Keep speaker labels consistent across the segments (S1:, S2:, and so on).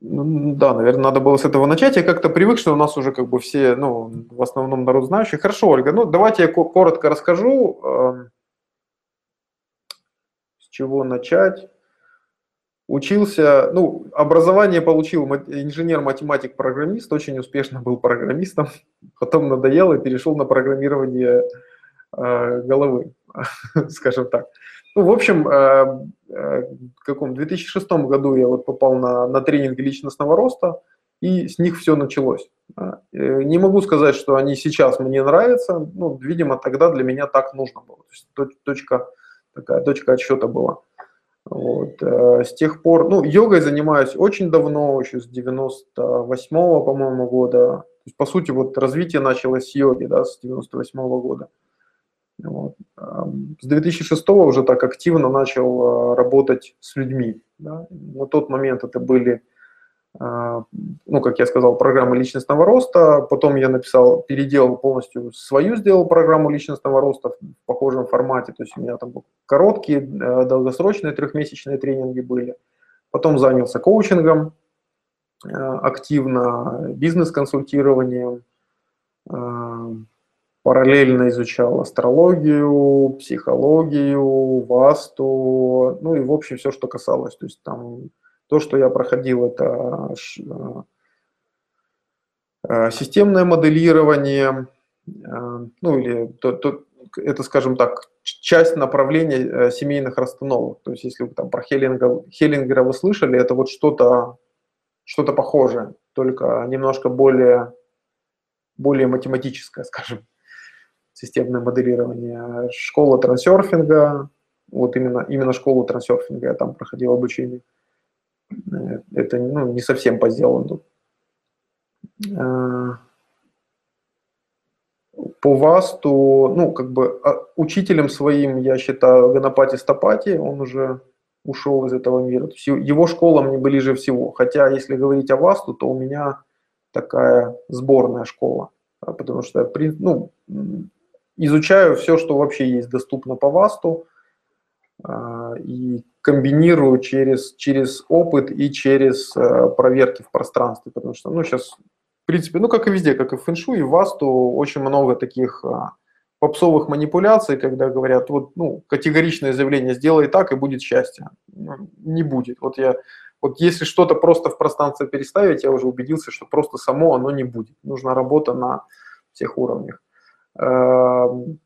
S1: Ну, да, наверное, надо было с этого начать. Я как-то привык, что у нас уже как бы все, ну, в основном народ знающий. Хорошо, Ольга, ну, давайте я коротко расскажу, эм, с чего начать. Учился, ну, образование получил инженер-математик-программист, очень успешно был программистом, потом надоел и перешел на программирование э, головы, скажем так. Ну, в общем, э, э, в каком 2006 году я вот попал на, на тренинги личностного роста, и с них все началось. Э, не могу сказать, что они сейчас мне нравятся, ну, видимо, тогда для меня так нужно было. То есть точка, такая точка отсчета была. Вот. С тех пор, ну, йогой занимаюсь очень давно, еще с 98-го, по-моему, года. То есть, по сути, вот развитие началось с йоги, да, с 98-го года. Вот. С 2006 уже так активно начал а, работать с людьми. Да. На тот момент это были, а, ну, как я сказал, программы личностного роста. Потом я написал, переделал полностью свою, сделал программу личностного роста в похожем формате. То есть у меня там короткие, э, долгосрочные трехмесячные тренинги были. Потом занялся коучингом э, активно, бизнес-консультированием, параллельно изучал астрологию, психологию, васту, ну и в общем все, что касалось. То есть там то, что я проходил, это э, э, системное моделирование, э, ну или то, то, это, скажем так, часть направления семейных расстановок. То есть если вы там про Хеллинга, Хеллингера вы слышали, это вот что-то что похожее, только немножко более, более математическое, скажем системное моделирование, школа трансерфинга, вот именно, именно школу трансерфинга я там проходил обучение. Э, это ну, не совсем по сделанному. Э, по ВАСТу, ну, как бы а, учителем своим я считаю Ганапати Стапати, он уже ушел из этого мира. То есть его школа мне ближе всего. Хотя, если говорить о ВАСТу, то у меня такая сборная школа. Потому что, ну, изучаю все, что вообще есть доступно по ВАСТу, а, и комбинирую через, через опыт и через э, проверки в пространстве, потому что, ну, сейчас, в принципе, ну, как и везде, как и в фэншу, и в ВАСТу очень много таких а, попсовых манипуляций, когда говорят, вот, ну, категоричное заявление, сделай так, и будет счастье. Ну, не будет. Вот я, вот если что-то просто в пространство переставить, я уже убедился, что просто само оно не будет. Нужна работа на всех уровнях. Эм,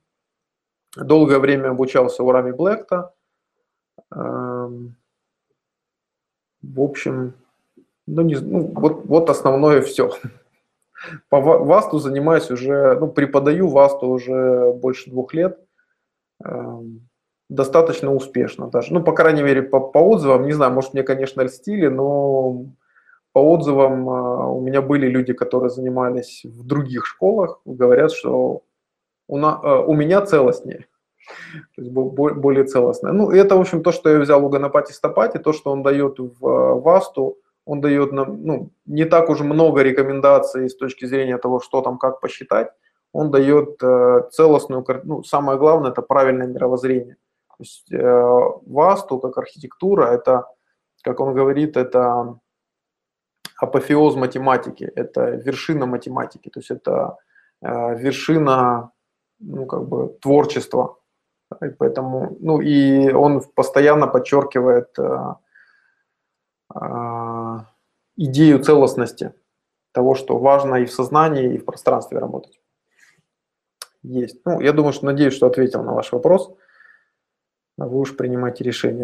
S1: долгое время обучался у Рами Блэкта. Эм, в общем, ну, не, ну вот, вот основное все. По ВАСТу занимаюсь уже, ну, преподаю ВАСТу уже больше двух лет. Эм, достаточно успешно даже. Ну, по крайней мере, по, по отзывам, не знаю, может, мне, конечно, льстили, но по отзывам э, у меня были люди, которые занимались в других школах, говорят, что у, на, э, у меня целостнее. То есть более целостное. Ну, это, в общем, то, что я взял у Ганапати Стапати, то, что он дает в э, ВАСТу, он дает нам ну, не так уж много рекомендаций с точки зрения того, что там, как посчитать. Он дает э, целостную, ну, самое главное, это правильное мировоззрение. То есть э, ВАСТу, как архитектура, это, как он говорит, это апофеоз математики, это вершина математики, то есть это э, вершина ну, как бы творчество. И поэтому, ну, и он постоянно подчеркивает э, э, идею целостности того, что важно и в сознании, и в пространстве работать. Есть. Ну, я думаю, что надеюсь, что ответил на ваш вопрос. Вы уж принимайте решение.